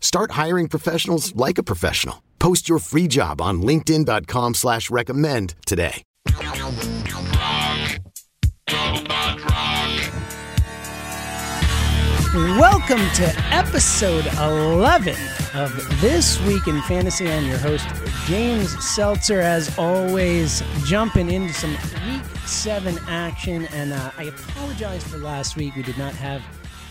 Start hiring professionals like a professional. Post your free job on linkedin.com slash recommend today. Welcome to episode 11 of This Week in Fantasy. I'm your host, James Seltzer, as always, jumping into some week seven action. And uh, I apologize for last week. We did not have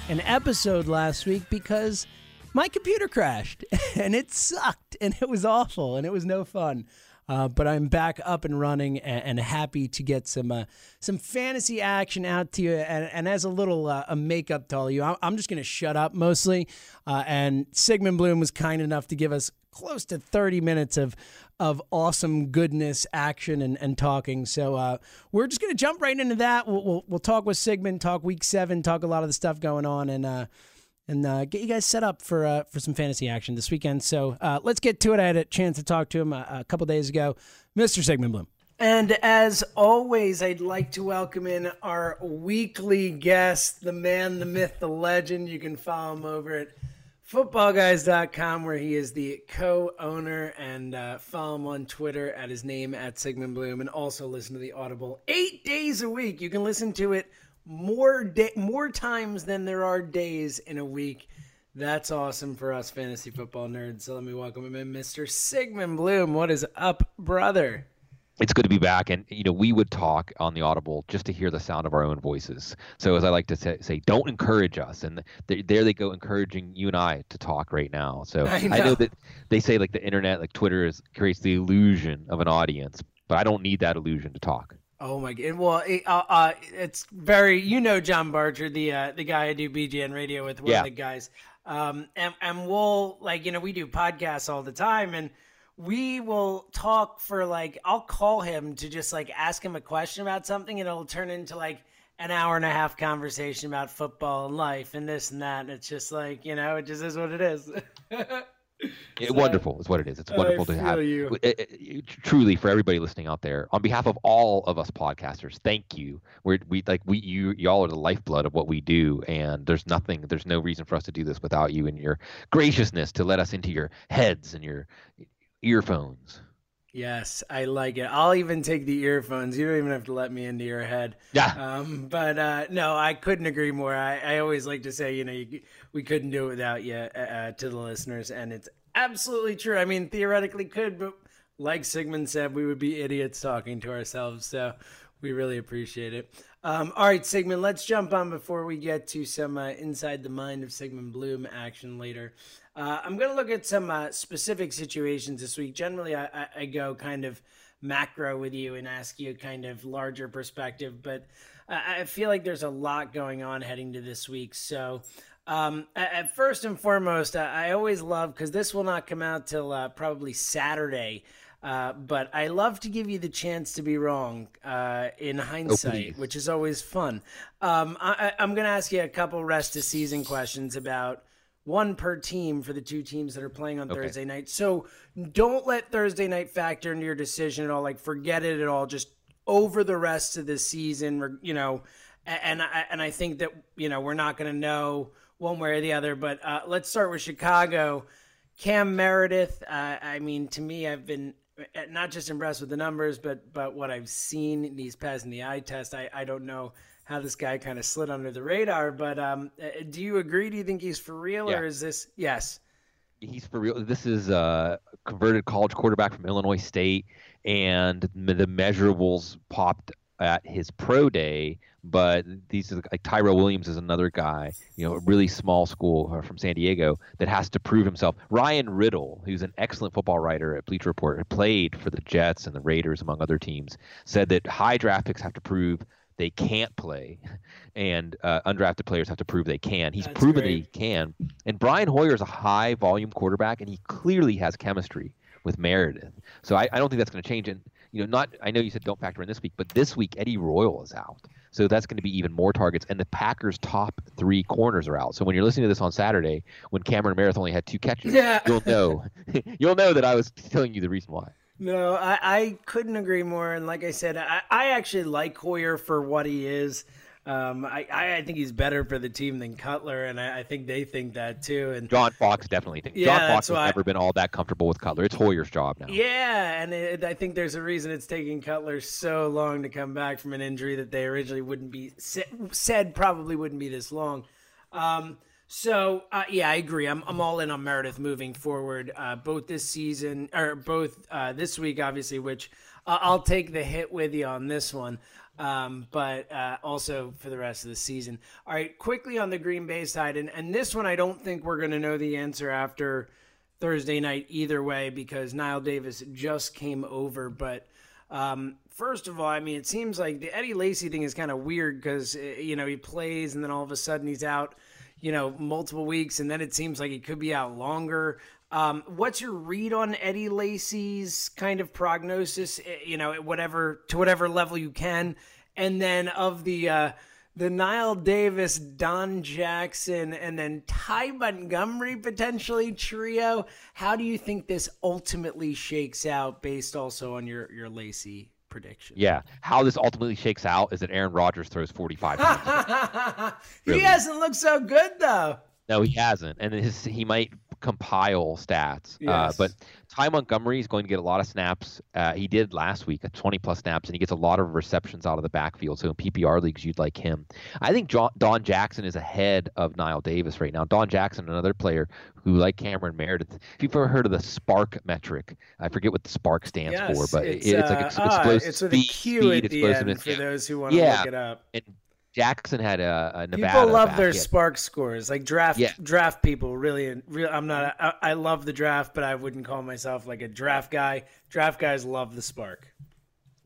an episode last week because my computer crashed and it sucked and it was awful and it was no fun. Uh, but I'm back up and running and, and happy to get some uh, some fantasy action out to you. And, and as a little uh, a makeup to all of you, I'm, just going to shut up mostly. Uh, and Sigmund Bloom was kind enough to give us close to 30 minutes of of awesome goodness, action, and, and talking. So uh, we're just going to jump right into that. We'll, we'll, we'll talk with Sigmund, talk week seven, talk a lot of the stuff going on, and uh, and uh, get you guys set up for uh, for some fantasy action this weekend. So uh, let's get to it. I had a chance to talk to him a, a couple days ago, Mr. Sigmund Bloom. And as always, I'd like to welcome in our weekly guest, the man, the myth, the legend. You can follow him over at footballguys.com, where he is the co owner, and uh, follow him on Twitter at his name at Sigmund Bloom, and also listen to the Audible eight days a week. You can listen to it more day, more times than there are days in a week. That's awesome for us fantasy football nerds. So let me welcome him in, Mr. Sigmund Bloom. What is up, brother? It's good to be back, and you know we would talk on the Audible just to hear the sound of our own voices. So as I like to say, say don't encourage us, and th- there they go encouraging you and I to talk right now. So I know. I know that they say like the internet, like Twitter, is creates the illusion of an audience, but I don't need that illusion to talk. Oh my god! Well, it, uh, uh, it's very you know John Barger, the uh, the guy I do BGN Radio with, one Yeah. of the guys, um, and and we'll like you know we do podcasts all the time, and we will talk for like I'll call him to just like ask him a question about something, and it'll turn into like an hour and a half conversation about football and life and this and that, and it's just like you know it just is what it is. So- wonderful is what it is. It's wonderful to have. you. it- it- it- truly, for everybody listening out there, on behalf of all of us podcasters, thank you. We're we like we you y'all are the lifeblood of what we do, and there's nothing, there's no reason for us to do this without you and your graciousness to let us into your heads and your earphones. Yes, I like it. I'll even take the earphones. You don't even have to let me into your head. Yeah. Um, but uh, no, I couldn't agree more. I, I always like to say, you know, you, we couldn't do it without you uh, uh, to the listeners, and it's absolutely true. I mean, theoretically could, but like Sigmund said, we would be idiots talking to ourselves. So we really appreciate it. Um, all right, Sigmund, let's jump on before we get to some uh, inside the mind of Sigmund Bloom action later. Uh, I'm going to look at some uh, specific situations this week. Generally, I, I, I go kind of macro with you and ask you kind of larger perspective. But I feel like there's a lot going on heading to this week. So, um, at first and foremost, I always love because this will not come out till uh, probably Saturday. Uh, but I love to give you the chance to be wrong uh, in hindsight, oh, which is always fun. Um, I, am going to ask you a couple rest of season questions about one per team for the two teams that are playing on okay. Thursday night. So don't let Thursday night factor into your decision at all. Like forget it at all. Just over the rest of the season, you know. And I, and I think that you know we're not going to know one way or the other. But uh, let's start with Chicago. Cam Meredith. Uh, I mean, to me, I've been uh, not just impressed with the numbers, but but what I've seen. in these He's in the eye test. I, I don't know how this guy kind of slid under the radar, but um, uh, do you agree? Do you think he's for real, yeah. or is this yes? He's for real. This is a converted college quarterback from Illinois State, and the measurables popped at his pro day, but these are like Tyrell Williams is another guy, you know, a really small school uh, from San Diego that has to prove himself. Ryan Riddle, who's an excellent football writer at Bleacher Report, played for the Jets and the Raiders among other teams, said that high draft picks have to prove they can't play, and uh, undrafted players have to prove they can. He's That's proven great. that he can. And Brian Hoyer is a high volume quarterback, and he clearly has chemistry with Meredith. So I, I don't think that's going to change. And you know, not I know you said don't factor in this week, but this week Eddie Royal is out. So that's going to be even more targets. And the Packers' top three corners are out. So when you're listening to this on Saturday, when Cameron Meredith only had two catches, yeah. you'll know you'll know that I was telling you the reason why. No, I, I couldn't agree more. And like I said, I, I actually like Hoyer for what he is. Um, I, I think he's better for the team than Cutler, and I, I think they think that too. And John Fox definitely thinks. Yeah, John Fox has never been all that comfortable with Cutler. It's Hoyer's job now. Yeah, and it, I think there's a reason it's taking Cutler so long to come back from an injury that they originally wouldn't be said probably wouldn't be this long. Um, so uh, yeah, I agree. I'm I'm all in on Meredith moving forward, uh, both this season or both uh, this week, obviously. Which uh, I'll take the hit with you on this one um, but uh, also for the rest of the season. All right, quickly on the Green Bay side, and, and this one I don't think we're going to know the answer after Thursday night either way because Knile Davis just came over. But um, first of all, I mean, it seems like the Eddie Lacy thing is kind of weird because, uh, you know, he plays and then all of a sudden he's out you know, multiple weeks, and then it seems like it could be out longer. Um, what's your read on Eddie Lacy's kind of prognosis? Eh, you know, whatever to whatever level you can, and then of the uh, the Knile Davis, Don Jackson, and then Ty Montgomery potentially trio. How do you think this ultimately shakes out, based also on your your Lacy prediction? Yeah, how this ultimately shakes out is that Aaron Rodgers throws forty five. really. He hasn't looked so good though. No, he hasn't, and his he might compile stats. Uh, yes. Uh, but Ty Montgomery is going to get a lot of snaps. Uh, he did last week, 20 plus snaps, and he gets a lot of receptions out of the backfield. So in PPR leagues, you'd like him. I think John, Don Jackson is ahead of Knile Davis right now. Don Jackson, another player who, like Cameron Meredith, if you've ever heard of the SPARQ metric, I forget what the SPARQ stands yes, for, but it's, it, it's like ex- uh, explosive it's with speed, a Q speed, at the end for those who want to yeah. look it up. And Jackson had a, a Nevada. People love their SPARQ scores, like draft yeah. draft people. Really, real. I'm not. I, I love the draft, but I wouldn't call myself like a draft guy. Draft guys love the SPARQ.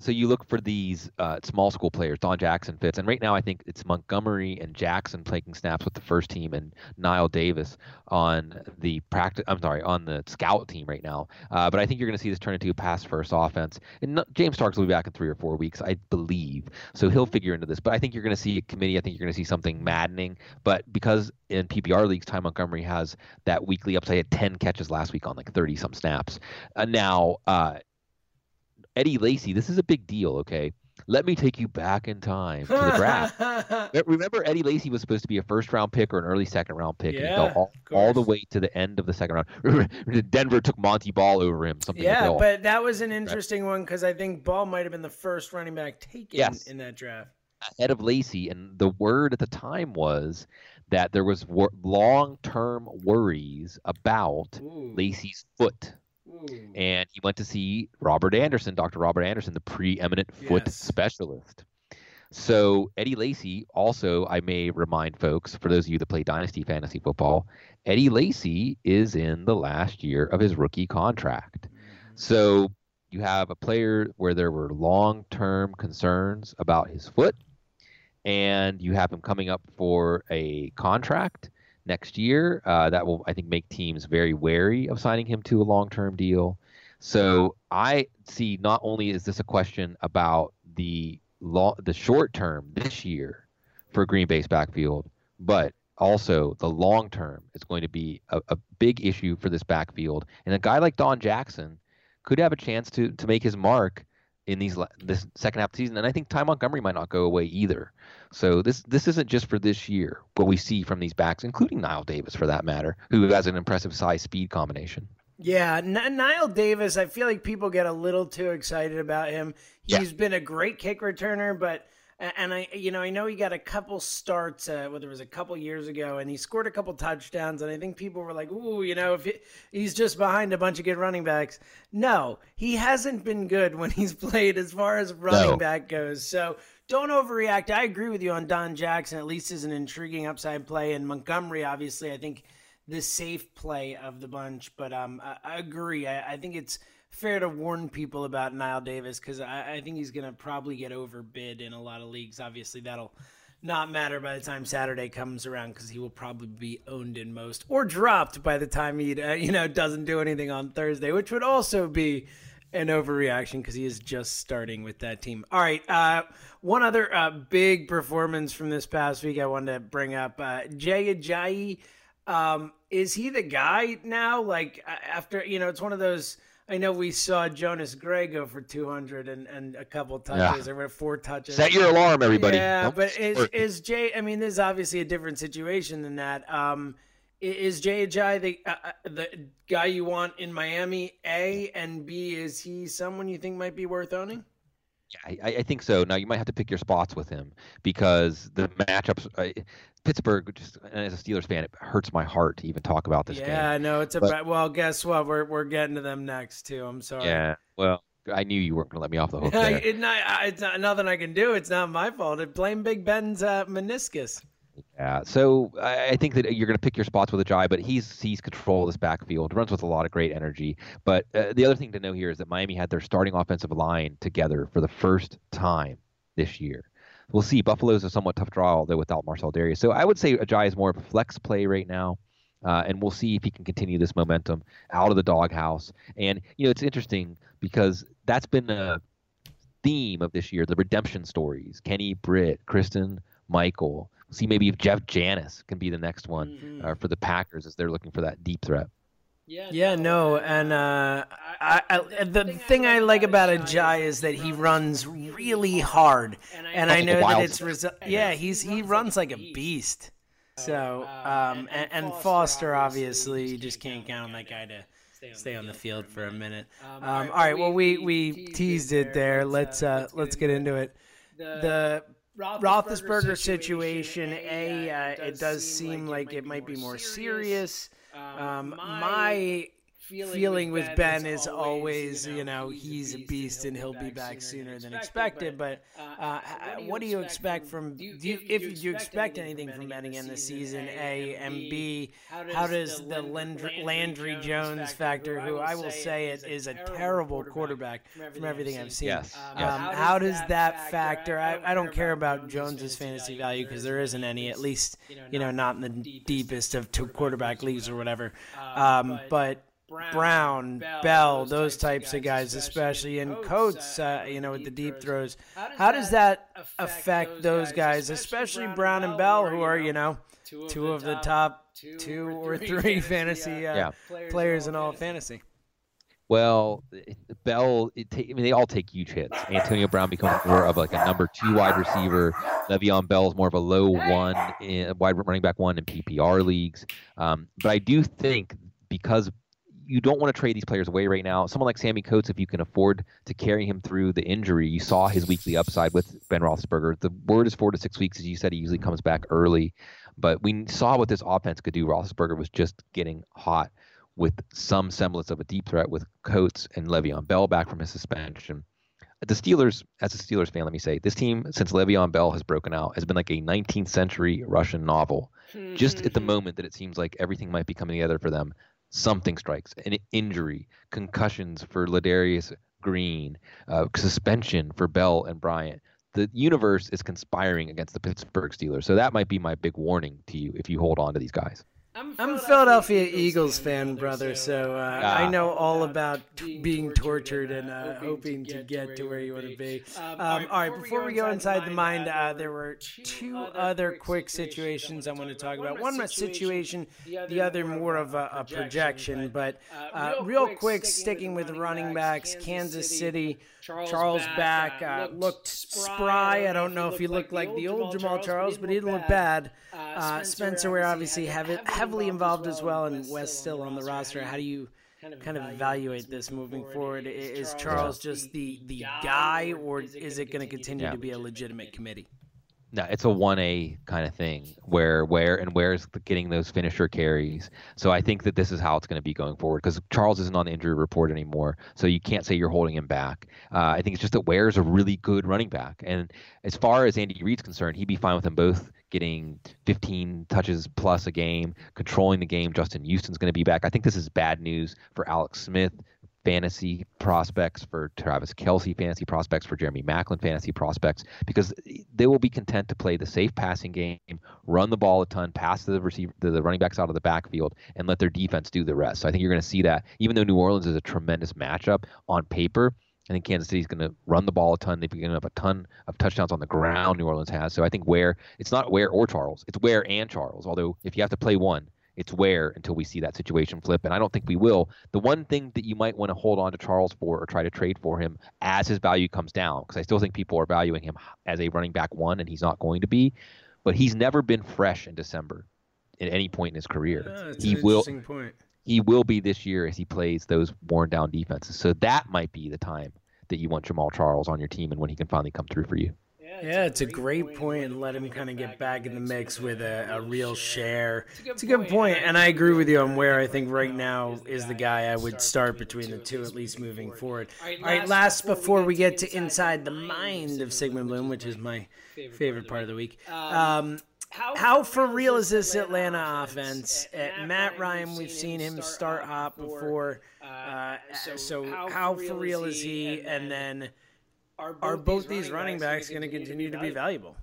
So you look for these uh, small school players. Don Jackson fits, and right now I think it's Montgomery and Jackson taking snaps with the first team, and Knile Davis on the practice. I'm sorry, on the scout team right now. Uh, but I think you're going to see this turn into a pass first offense. And James Starks will be back in three or four weeks, I believe. So he'll figure into this. But I think you're going to see a committee. I think you're going to see something maddening. But because in PPR leagues, Ty Montgomery has that weekly upside. Had 10 catches last week on like 30 some snaps. Uh, now. Eddie Lacy, this is a big deal, okay? Let me take you back in time to the draft. Remember, Eddie Lacy was supposed to be a first round pick or an early second round pick, yeah, and he fell all, all, the way to the end of the second round. Denver took Montee Ball over him. Something yeah, but that was an interesting one because I think Ball might have been the first running back taken yes. in that draft. Ahead of Lacy, and the word at the time was that there was wor- long term worries about Ooh. Lacy's foot and he went to see Robert Anderson, Dr. Robert Anderson, the preeminent foot yes. specialist. So Eddie Lacy, also, I may remind folks, for those of you that play Dynasty Fantasy Football, Eddie Lacy is in the last year of his rookie contract. Mm-hmm. So you have a player where there were long-term concerns about his foot, and you have him coming up for a contract next year. Uh, that will, I think, make teams very wary of signing him to a long-term deal. So I see not only is this a question about the long, the short term this year for Green Bay's backfield, but also the long term is going to be a, a, big issue for this backfield. And a guy like Don Jackson could have a chance to to make his mark in these this second half of the season. And I think Ty Montgomery might not go away either. So this this isn't just for this year. What we see from these backs, including Knile Davis for that matter, who has an impressive size speed combination. Yeah, N- Knile Davis, I feel like people get a little too excited about him. He's yeah. been a great kick returner, but and I, you know, I know he got a couple starts, uh, whether it was a couple years ago, and he scored a couple touchdowns, and I think people were like, "Ooh, you know, if he, he's just behind a bunch of good running backs." No, he hasn't been good when he's played as far as running no. back goes. So don't overreact. I agree with you on Don Jackson. At least is an intriguing upside play, and Montgomery, obviously, I think the safe play of the bunch. But um, I, I agree. I, I, think it's fair to warn people about Knile Davis because I, I, think he's going to probably get overbid in a lot of leagues. Obviously, that'll not matter by the time Saturday comes around because he will probably be owned in most or dropped by the time he uh, you know doesn't do anything on Thursday, which would also be an overreaction because he is just starting with that team. All right, uh, one other uh, big performance from this past week I wanted to bring up: uh, Jay Ajayi um, is he the guy now? Like after you know, it's one of those. I know we saw Jonas Gray go for 200 and, and a couple touches yeah. or four touches. Set your alarm, everybody. Yeah, nope. but is, is Jay? I mean, this is obviously a different situation than that. Um, is Jay Ajayi the uh, uh, the guy you want in Miami? A and B is he someone you think might be worth owning? Yeah, I, I, think so. Now you might have to pick your spots with him because the matchups. Uh, Pittsburgh, just as a Steelers fan, it hurts my heart to even talk about this yeah, game. Yeah, no, it's a but, well. Guess what? We're we're getting to them next too. I'm sorry. Yeah, well, I knew you weren't going to let me off the hook. There. it's, not, it's not nothing I can do. It's not my fault. It blame Big Ben's uh, meniscus. Yeah, so I think that you're going to pick your spots with Ajayi, but he's he's control of this backfield, runs with a lot of great energy. But uh, the other thing to know here is that Miami had their starting offensive line together for the first time this year. We'll see. Buffalo's a somewhat tough draw, though, without Marcel Dareus. So I would say Ajayi is more of a flex play right now. Uh, and we'll see if he can continue this momentum out of the doghouse. And you know, it's interesting because that's been a theme of this year: the redemption stories. Kenny Britt, Christine Michael. We'll see maybe if Jeff Janis can be the next one mm-hmm. uh, for the Packers as they're looking for that deep threat. Yeah, yeah, no, and uh, I, I, the thing I like about Ajayi is that he runs really hard, and I know that it's resu- yeah, he's he runs like a beast. So, um, and, and Foster obviously you just can't count on that guy to stay on the field for a minute. Um, all right, well we we teased it there. Let's uh, let's get into it. The Roethlisberger situation, a uh, it does seem like it might be more serious. Um, my feeling, feeling with, with Ben, ben is always, you know, he's a beast and he'll be back sooner than expected. But uh, uh, what do you expect from? Do you, if you expect anything from Ben again this season? A and B, how does the Landry, Landry Jones factor, who I will say it is a terrible quarterback from everything I've seen. Yes. Um, how does that factor? I, I don't care about Jones's fantasy value because there isn't any, at least you know, not in the deepest of two quarterback leagues or whatever. Um, but Brown, Brown Bell, Bell, those types of guys, especially in Coates, uh, you know, with the deep throws. How does that affect those guys, especially Brown and Bell, who are, you know, two of the top two or three fantasy uh, players in all of fantasy? Well, Bell, ta- I mean, they all take huge hits. Antonio Brown becomes more of like a number two wide receiver. Le'Veon Bell is more of a low one, in, wide running back one in PPR leagues. Um, but I do think because you don't want to trade these players away right now. Someone like Sammie Coates, if you can afford to carry him through the injury, you saw his weekly upside with Ben Roethlisberger. The word is four to six weeks, as you said. He usually comes back early, but we saw what this offense could do. Roethlisberger was just getting hot with some semblance of a deep threat with Coates and Le'Veon Bell back from his suspension. The Steelers, as a Steelers fan, let me say, this team, since Le'Veon Bell has broken out, has been like a 19th century Russian novel. Just at the hmm. moment that it seems like everything might be coming together for them, something strikes an injury, concussions for Ladarius Green, uh, suspension for Bell and Bryant. The universe is conspiring against the Pittsburgh Steelers. So that might be my big warning to you if you hold on to these guys. I'm a Philadelphia Eagles fan, brother, so uh, I know all about t- being tortured and uh, hoping to get to where you want to be. Um, all right, before we go inside the mind, uh, there were two other quick situations I want to talk about. One a situation, the other more of a, a projection. But uh, real quick, sticking with running backs, Kansas City. Charles, back uh, looked spry. I don't know if he looked like the old Jamaal Charles, but he didn't look bad. Uh, Spencer Ware obviously have it heavily involved as well, and West still on the roster. How do you kind of evaluate this moving forward? Is Charles just the the guy, or is it going to continue to be a legitimate committee? No, it's a one A kind of thing where where and Ware's getting those finisher carries. So I think that this is how it's going to be going forward because Charles isn't on the injury report anymore, so you can't say you're holding him back. Uh, I think it's just that Ware's a really good running back, and as far as Andy Reid's concerned, he'd be fine with them both getting 15 touches plus a game, controlling the game. Justin Houston's going to be back. I think this is bad news for Alex Smith, fantasy prospects, for Travis Kelce, fantasy prospects, for Jeremy Maclin fantasy prospects, because they will be content to play the safe passing game, run the ball a ton, pass to the receiver, the, the running backs out of the backfield, and let their defense do the rest. So I think you're going to see that, even though New Orleans is a tremendous matchup on paper. I think Kansas City's going to run the ball a ton. They've given up a ton of touchdowns on the ground. New Orleans has. So I think Ware it's not Ware or Charles. It's Ware and Charles. Although if you have to play one, it's Ware until we see that situation flip, and I don't think we will. The one thing that you might want to hold on to Charles for or try to trade for him as his value comes down, because I still think people are valuing him as a running back one, and he's not going to be. But he's never been fresh in December at any point in his career. Yeah, he will. Point. He will be this year as he plays those worn down defenses. So that might be the time that you want Jamaal Charles on your team and when he can finally come through for you. Yeah, it's a great point, and let him kind of get back in the mix with a, a real share. It's a good point, and I agree with you on Ware I think right now is the guy I would start between the two, at least moving forward. All right, last before we get to inside the mind of Sigmund Bloom, which is my favorite part of the week. Um, how for real is this Atlanta offense? At Matt Ryan, we've seen him start hot before. Uh, so how for real is he? And then are both, are both these running backs going to continue to be valuable?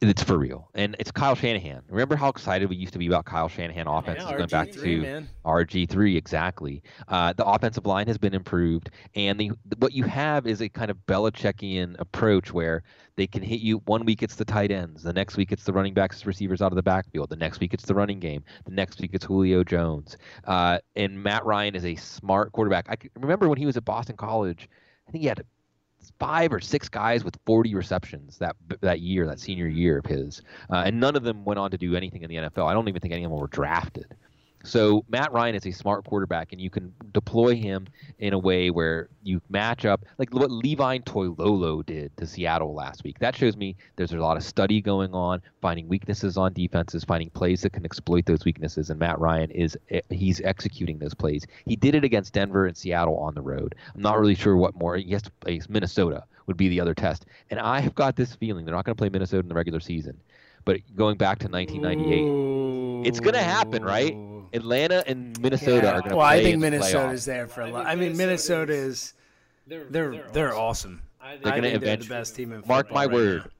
It's for real, and it's Kyle Shanahan. Remember how excited we used to be about Kyle Shanahan offenses yeah, going back to RG three exactly. Uh, the offensive line has been improved, and the what you have is a kind of Belichickian approach where they can hit you one week it's the tight ends, the next week it's the running backs, receivers out of the backfield, the next week it's the running game, the next week it's Julio Jones, uh, and Matt Ryan is a smart quarterback. I remember when he was at Boston College, I think he had five or six guys with 40 receptions that that year, that senior year of his, uh, and none of them went on to do anything in the NFL. I don't even think any of them were drafted. So Matt Ryan is a smart quarterback, and you can deploy him in a way where you match up like what Levine Toilolo did to Seattle last week. That shows me there's a lot of study going on, finding weaknesses on defenses, finding plays that can exploit those weaknesses. And Matt Ryan is eh, he's executing those plays. He did it against Denver and Seattle on the road. I'm not really sure what more. Play Minnesota would be the other test. And I have got this feeling they're not going to play Minnesota in the regular season. But going back to 1998, Ooh. it's going to happen, right? Atlanta and Minnesota yeah. are going to. Well, I think Minnesota is there for a lot. I mean, Minnesota is they're they're, they're awesome. They're going to avenge the best team in Mark my right word. Now.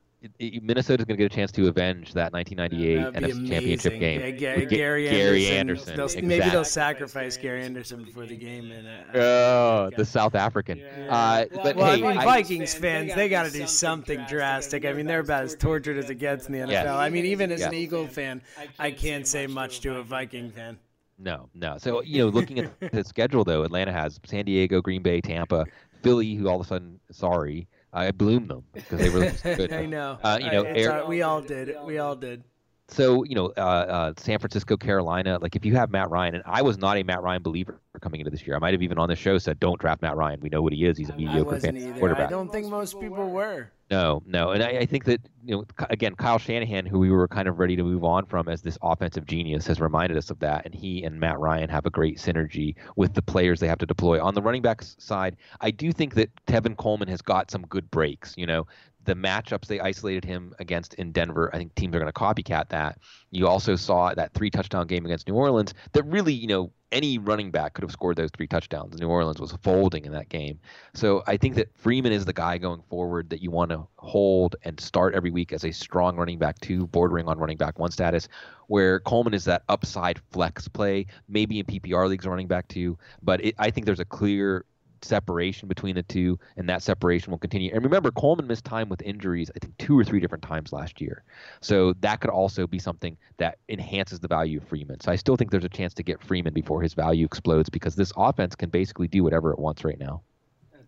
Minnesota's going to get a chance to avenge that 1998 NFC. Championship game. Yeah, Gary, Gary, Gary Anderson. Anderson. They'll, exactly. Maybe they'll sacrifice Gary Anderson before the game. And, uh, oh, the South African. Yeah. Uh, but well, hey, I mean, I, Vikings fans, they got to do something drastic. I mean, they're about as tortured as it gets in the NFL. Yes. I mean, even as yes. an Eagle fan, I can't say much to a Viking fan. No, no. So you know, looking at the schedule though, Atlanta has San Diego, Green Bay, Tampa, Philly, who all of a sudden, sorry, I bloomed them because they were good. I know. Uh, you know, Air, we all did. We all did. So you know, uh, uh, San Francisco, Carolina. Like if you have Matt Ryan, and I was not a Matt Ryan believer coming into this year. I might have even on the show said, "Don't draft Matt Ryan. We know what he is. He's a mediocre quarterback." I don't think most people were. No, no, and I, I, think that you know, again, Kyle Shanahan, who we were kind of ready to move on from as this offensive genius, has reminded us of that. And he and Matt Ryan have a great synergy with the players they have to deploy on the running back side. I do think that Tevin Coleman has got some good breaks. You know, the matchups they isolated him against in Denver, I think teams are going to copycat that. You also saw that three touchdown game against New Orleans that really, you know, any running back could have scored those three touchdowns. New Orleans was folding in that game. So I think that Freeman is the guy going forward that you want to hold and start every week as a strong running back two, bordering on running back one status, where Coleman is that upside flex play, maybe in PPR leagues running back two. But it, I think there's a clear separation between the two, and that separation will continue. And remember, Coleman missed time with injuries, I think, two or three different times last year. So that could also be something that enhances the value of Freeman. So I still think there's a chance to get Freeman before his value explodes because this offense can basically do whatever it wants right now.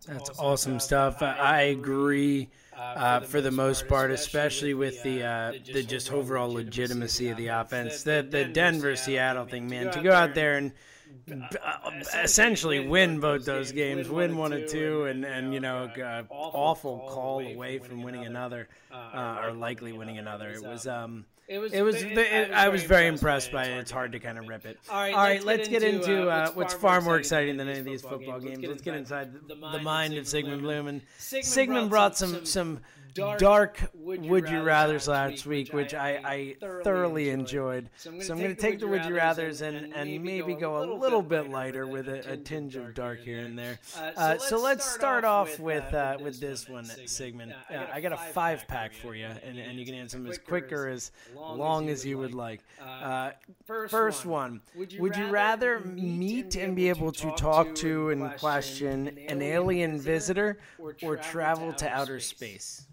That's awesome stuff. I agree. Uh, for the most part, especially with the uh, the just overall legitimacy of the offense, the the Denver Seattle thing, man, to go out there and uh, essentially win both those games, win one or two, and and you know, uh, awful call away from winning another, uh, or likely winning another. It was um. It was. It was. It, I was very impressed by it. It's hard to kind of rip it. All right. All right. Let's get into uh, what's far more exciting than any of these football games. Let's get inside the mind of Sigmund Bloom. And Sigmund brought some some dark, dark would, you, would you rather's last week, which I, I thoroughly, thoroughly enjoyed. So I'm going to take the would you rather's and, and maybe go a little bit lighter with a, a tinge of dark here and there. Uh, uh, so let's start off with uh, with this one, Sigmund. I got a five pack for you, and, and you can answer them as quick or as long as you would like. Uh, first one, would you rather meet and be able to talk to and question an alien visitor or travel to outer space?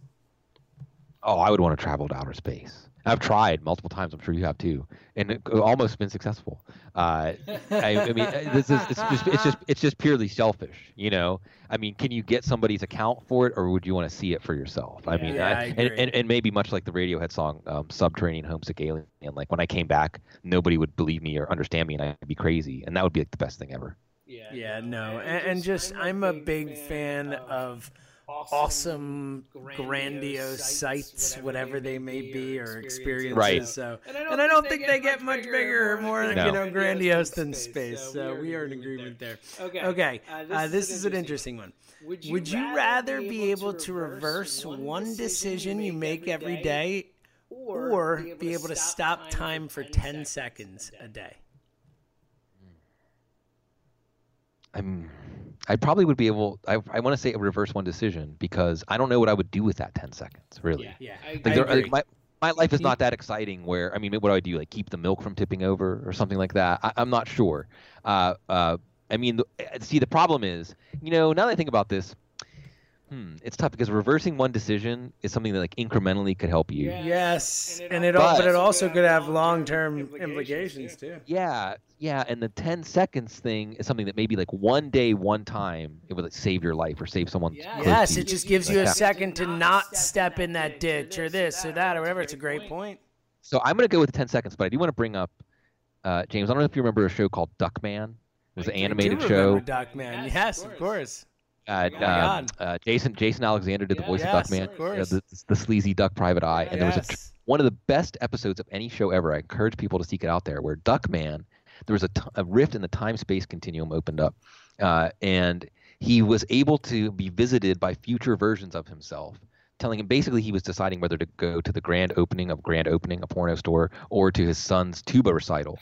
Oh, I would want to travel to outer space. I've tried multiple times. I'm sure you have too, and it, almost been successful. Uh, I, I, mean, uh, this is it's just it's just it's just purely selfish, you know. I mean, can you get somebody's account for it, or would you want to see it for yourself? I mean, yeah, I, I and, and, and maybe much like the Radiohead song um, "Subterranean Homesick Alien," like when I came back, nobody would believe me or understand me, and I'd be crazy, and that would be like the best thing ever. Yeah, yeah, no, and, and just I'm a big fan of awesome, grandiose sights, whatever they may be, or experiences. Right. So, and I don't, and I don't think, they get much bigger or more, no. you know, grandiose than space. So we are in agreement there. Okay. Okay. Uh, this is an interesting one. Would you rather be able to reverse one decision you make every day, or be able to stop time for ten seconds a day? I'm I probably would be able. I, I want to say a reverse one decision because I don't know what I would do with that ten seconds. Really, yeah, yeah. I, like I there, like my my life is not that exciting. Where I mean, what do I do? Like keep the milk from tipping over or something like that? I, am not sure. Uh, uh, I mean, the, see, the problem is, you know, now that I think about this, Hmm, it's tough because reversing one decision is something that like incrementally could help you. Yes, and it, but, but it also could have long-term implications too. Yeah, yeah, and the 10 seconds thing is something that maybe like one day, one time, it would like save your life or save someone. Yes, it just gives you a second to not step in that ditch or this or that or whatever. It's a great point. So I'm going to go with 10 seconds, but I do want to bring up uh, James. I don't know if you remember a show called Duckman. It was an animated show. Duckman, yes, of course. Uh, oh uh, uh, Jason Jason Alexander did the voice yes, of Duckman, of the, the, sleazy duck private eye, and yes. there was a, one of the best episodes of any show ever. I encourage people to seek it out there, where Duckman, there was a, t- a rift in the time space continuum opened up, uh, and he was able to be visited by future versions of himself telling him basically he was deciding whether to go to the grand opening of grand opening a porno store or to his son's tuba recital.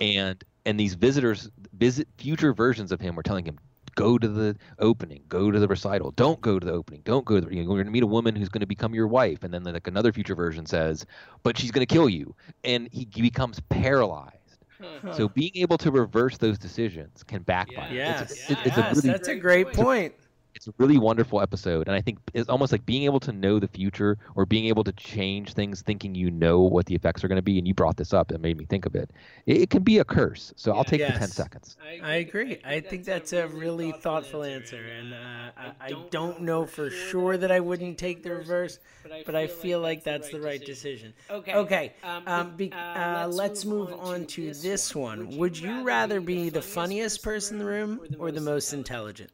And and these visitors visit future versions of him were telling him go to the opening, go to the recital. Don't go to the opening. Don't go to the. You know, we're going to meet a woman who's going to become your wife, and then like another future version says, but she's going to kill you, and he, he becomes paralyzed. Huh. So being able to reverse those decisions can backfire. Yes, it's, it's, it's yes. a really, that's a great point it's a really wonderful episode and i think it's almost like being able to know the future or being able to change things thinking you know what the effects are going to be and you brought this up it made me think of it. It, it can be a curse so yeah, i'll take yes. the 10 seconds. I agree. i think that's a really thoughtful answer and uh, I, I don't know for sure that i wouldn't take the reverse but i feel like that's the right decision. okay okay um, um be, uh, uh let's move on to this one. would you rather be the funniest person in the room or the most intelligent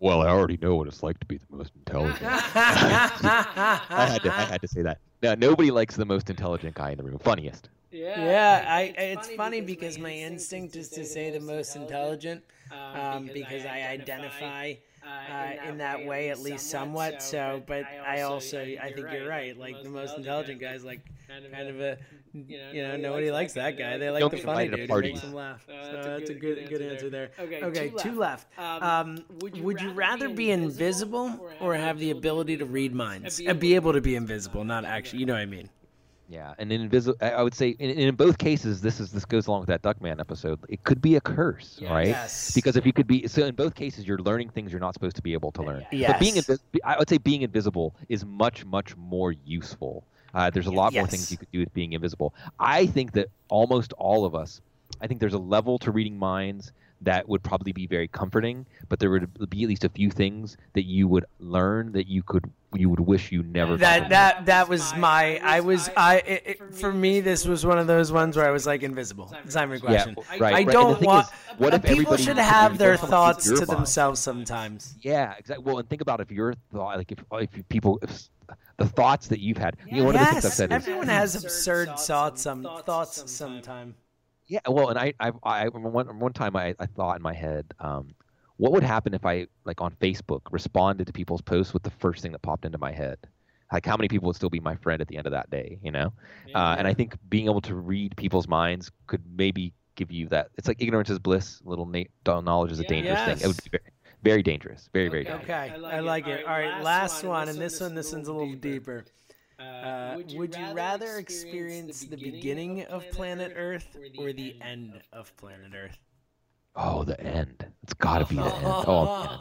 well, I already know what it's like to be the most intelligent. I had to, I had to say that. Now, nobody likes the most intelligent guy in the room. Funniest. Yeah, yeah. I, it's funny because my instinct is to say the most intelligent, um, because I identify uh, in that way, at least somewhat. So, but I also I think you're right. Like the most intelligent guys, like kind of a you know nobody likes that guy. They like the get funny invited to dude who parties. makes them laugh. So that's a good good answer there. Okay, two left. Um, would you rather be invisible or have the ability to read minds? Uh, Be able to be invisible, not actually. You know what I mean? Yeah, and in invisible, I would say in, in both cases, this is this goes along with that Duckman episode. It could be a curse, right? Yes. Because if you could be so, in both cases, you're learning things you're not supposed to be able to learn. Yes. But being invis- I would say being invisible is much much more useful. Uh, there's a lot more things you could do with being invisible. I think that almost all of us, I think there's a level to reading minds that would probably be very comforting, but there would be at least a few things that you would learn that you could you would wish you never. That fucking that that was my. I was I. It, it, for me, this was one of those ones where I was like invisible. Simon Yeah, question. right, right. I don't thing want. is, what if people should have their thoughts thoughts to mind? themselves sometimes. Yeah, exactly. Well, and think about if your thought, like if if people, if the thoughts that you've had. You know, one of the things I've Yes, said is, everyone has absurd thoughts. Some thoughts sometime. Yeah. Well, and I, I, I one one time I, I thought in my head, um, what would happen if I like on Facebook responded to people's posts with the first thing that popped into my head? Like how many people would still be my friend at the end of that day? You know, uh, and I think being able to read people's minds could maybe give you that. It's like ignorance is bliss. Little na- knowledge is a dangerous thing. It would be very, very dangerous. Very, very dangerous. Okay, I like it. All right, last one, and this one, this one's a little deeper. Uh, would you rather experience the beginning of planet Earth or the end of planet Earth? Oh, the end. It's got to be the end. Oh, man.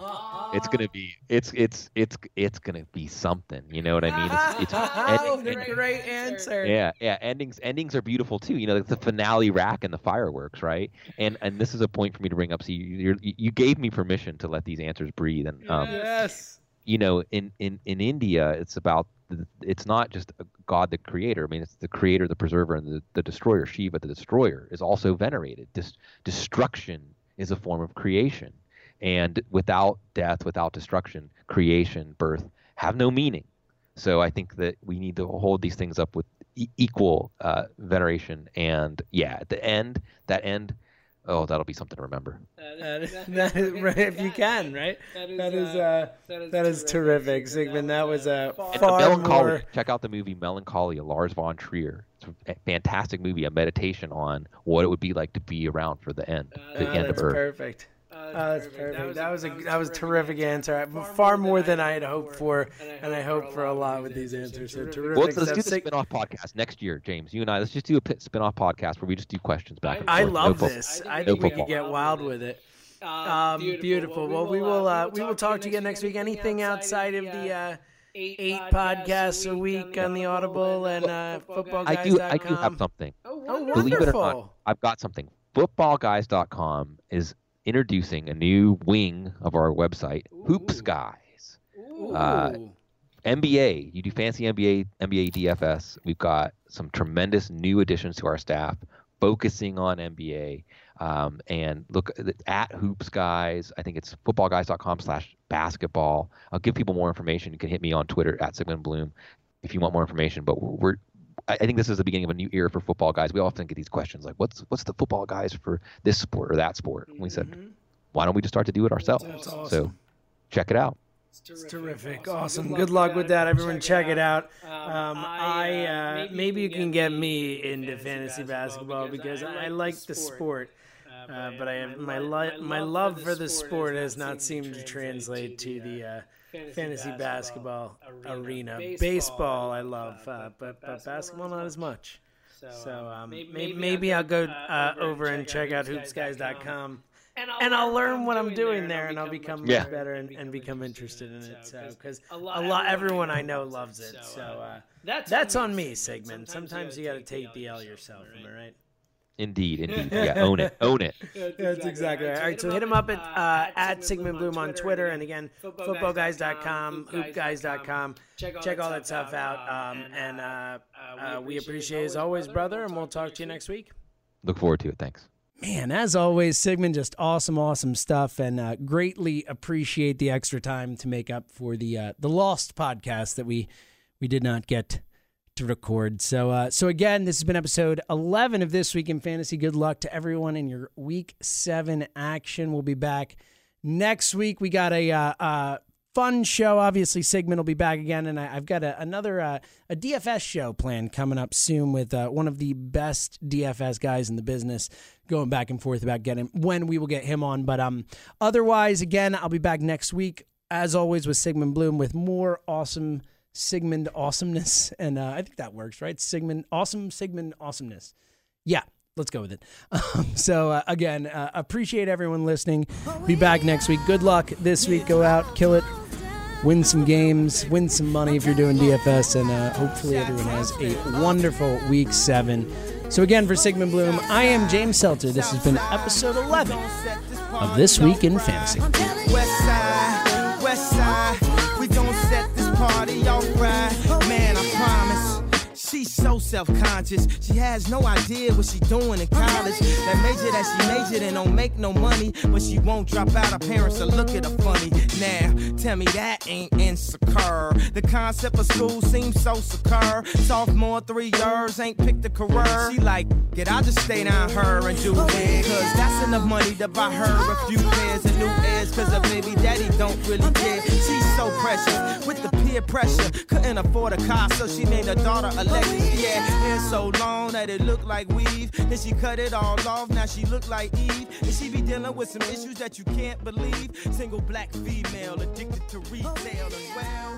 it's gonna be. It's it's it's it's gonna be something. You know what I mean? It's, it's Oh, end- end- great answer. yeah, yeah. Endings endings are beautiful too. You know, like the finale rack and the fireworks, right? And and this is a point for me to bring up. So you you're, you gave me permission to let these answers breathe. And um, Yes. you know, in in in India, it's about the, it's not just God the creator. I mean, it's the creator, the preserver, and the, the destroyer. Shiva, the destroyer, is also venerated. Dis- destruction is a form of creation, and without death, without destruction, creation, birth have no meaning. So I think that we need to hold these things up with e- equal uh, veneration. And yeah, at the end, that end, oh, that'll be something to remember. That is, that is, right, if you can, right? That is uh, uh, that is terrific, Sigmund. That was uh, uh, a And far Melancholy. more. Check out the movie Melancholia, Lars von Trier. It's a fantastic movie, a meditation on what it would be like to be around for the end, the Oh, end of that's Earth. perfect. Oh, that's perfect. That was a that was a terrific answer. Far more than I had hoped for, and I hope for a lot with these answers. So terrific. Well, let's, let's do stuff. the Sig- spin-off podcast next year, James. You and I. Let's just do a pit spin-off podcast where we just do questions back and forth. I love fo- this. I no think we could get wild with it. Um, beautiful. Well, we will uh, we will talk to you again next week. Anything outside of the uh, eight podcasts a week on the Audible and uh, I do. I do have something. Oh, Believe it or not, wonderful. I've got something. Footballguys.com is introducing a new wing of our website, Hoops Guys. Uh. NBA, you do fancy NBA, NBA DFS. We've got some tremendous new additions to our staff, focusing on NBA. Um, and look at Hoops Guys. I think it's footballguys.com slash basketball. I'll give people more information. You can hit me on Twitter at Sigmund Bloom if you want more information. But we're I I think this is the beginning of a new era for football guys. We often get these questions like, "What's what's the football guys for this sport or that sport?" And we said, "Why don't we just start to do it ourselves?" That's So check it out. It's terrific. Awesome. Good luck with that. Everyone check it out. Um, I uh, maybe you can get me into fantasy basketball because I like the sport. Uh, but I have my li- my love for the sport has not seemed to translate to the uh, fantasy basketball arena. Baseball I love, uh, but but basketball not as much. So um, maybe, maybe I'll go uh, over and check out hoopsguys.com. And I'll learn what I'm doing there, and I'll become much Yeah. better and, and become interested in it. So, because a lot, everyone I know loves it. So uh, that's on me, Sigmund. Sometimes you got to take the L yourself. Am I right? Indeed, indeed. Yeah, own it, own it. That's exactly right. All right, so hit him up at uh, at Sigmund Bloom on Twitter, and again, footballguys.com, hoopguys.com. Check all that stuff out. Um, and uh, uh, we appreciate it as always, brother, and we'll talk to you next week. Look forward to it. Thanks. Man, as always, Sigmund, just awesome, awesome stuff, and uh, greatly appreciate the extra time to make up for the uh, the lost podcast that we we did not get to record. So, uh, so again, this has been episode eleven of this week in fantasy. Good luck to everyone in your week seven action. We'll be back Next week, we got a, uh, uh, fun show. Obviously, Sigmund will be back again, and I, have got a, another uh, a DFS show planned coming up soon with uh, one of the best DFS guys in the business. Going back and forth about getting when we will get him on, but um, otherwise, again, I'll be back next week as always with Sigmund Bloom with more awesome Sigmund awesomeness, and uh, I think that works, right? Sigmund awesome Sigmund awesomeness. Yeah, let's go with it. Um, so uh, again, uh, appreciate everyone listening. Be back next week. Good luck this week. Go out, kill it, win some games, win some money if you're doing DFS, and uh, hopefully everyone has a wonderful week seven. So again, for Sigmund Bloom, I am James Seltzer. This has been episode 11 of This Week in Fantasy. She's so self-conscious. She has no idea what she doing in college. That major that she majored in don't make no money, but she won't drop out. Her parents will look at her funny. Now, tell me that ain't insecure. The concept of school seems so secure. Sophomore three years ain't picked a career. She like, get I'll just stay down her and do oh, it. Cause that's enough money to buy her a oh, few pairs of new ears. Cause her baby daddy don't really oh, care. She's so precious with the peer pressure. Couldn't afford a car, so she named her daughter Alexa. Yeah, hair so long that it looked like weave. Then she cut it all off, now she look like Eve. And she be dealing with some issues that you can't believe. Single black female addicted to retail and well.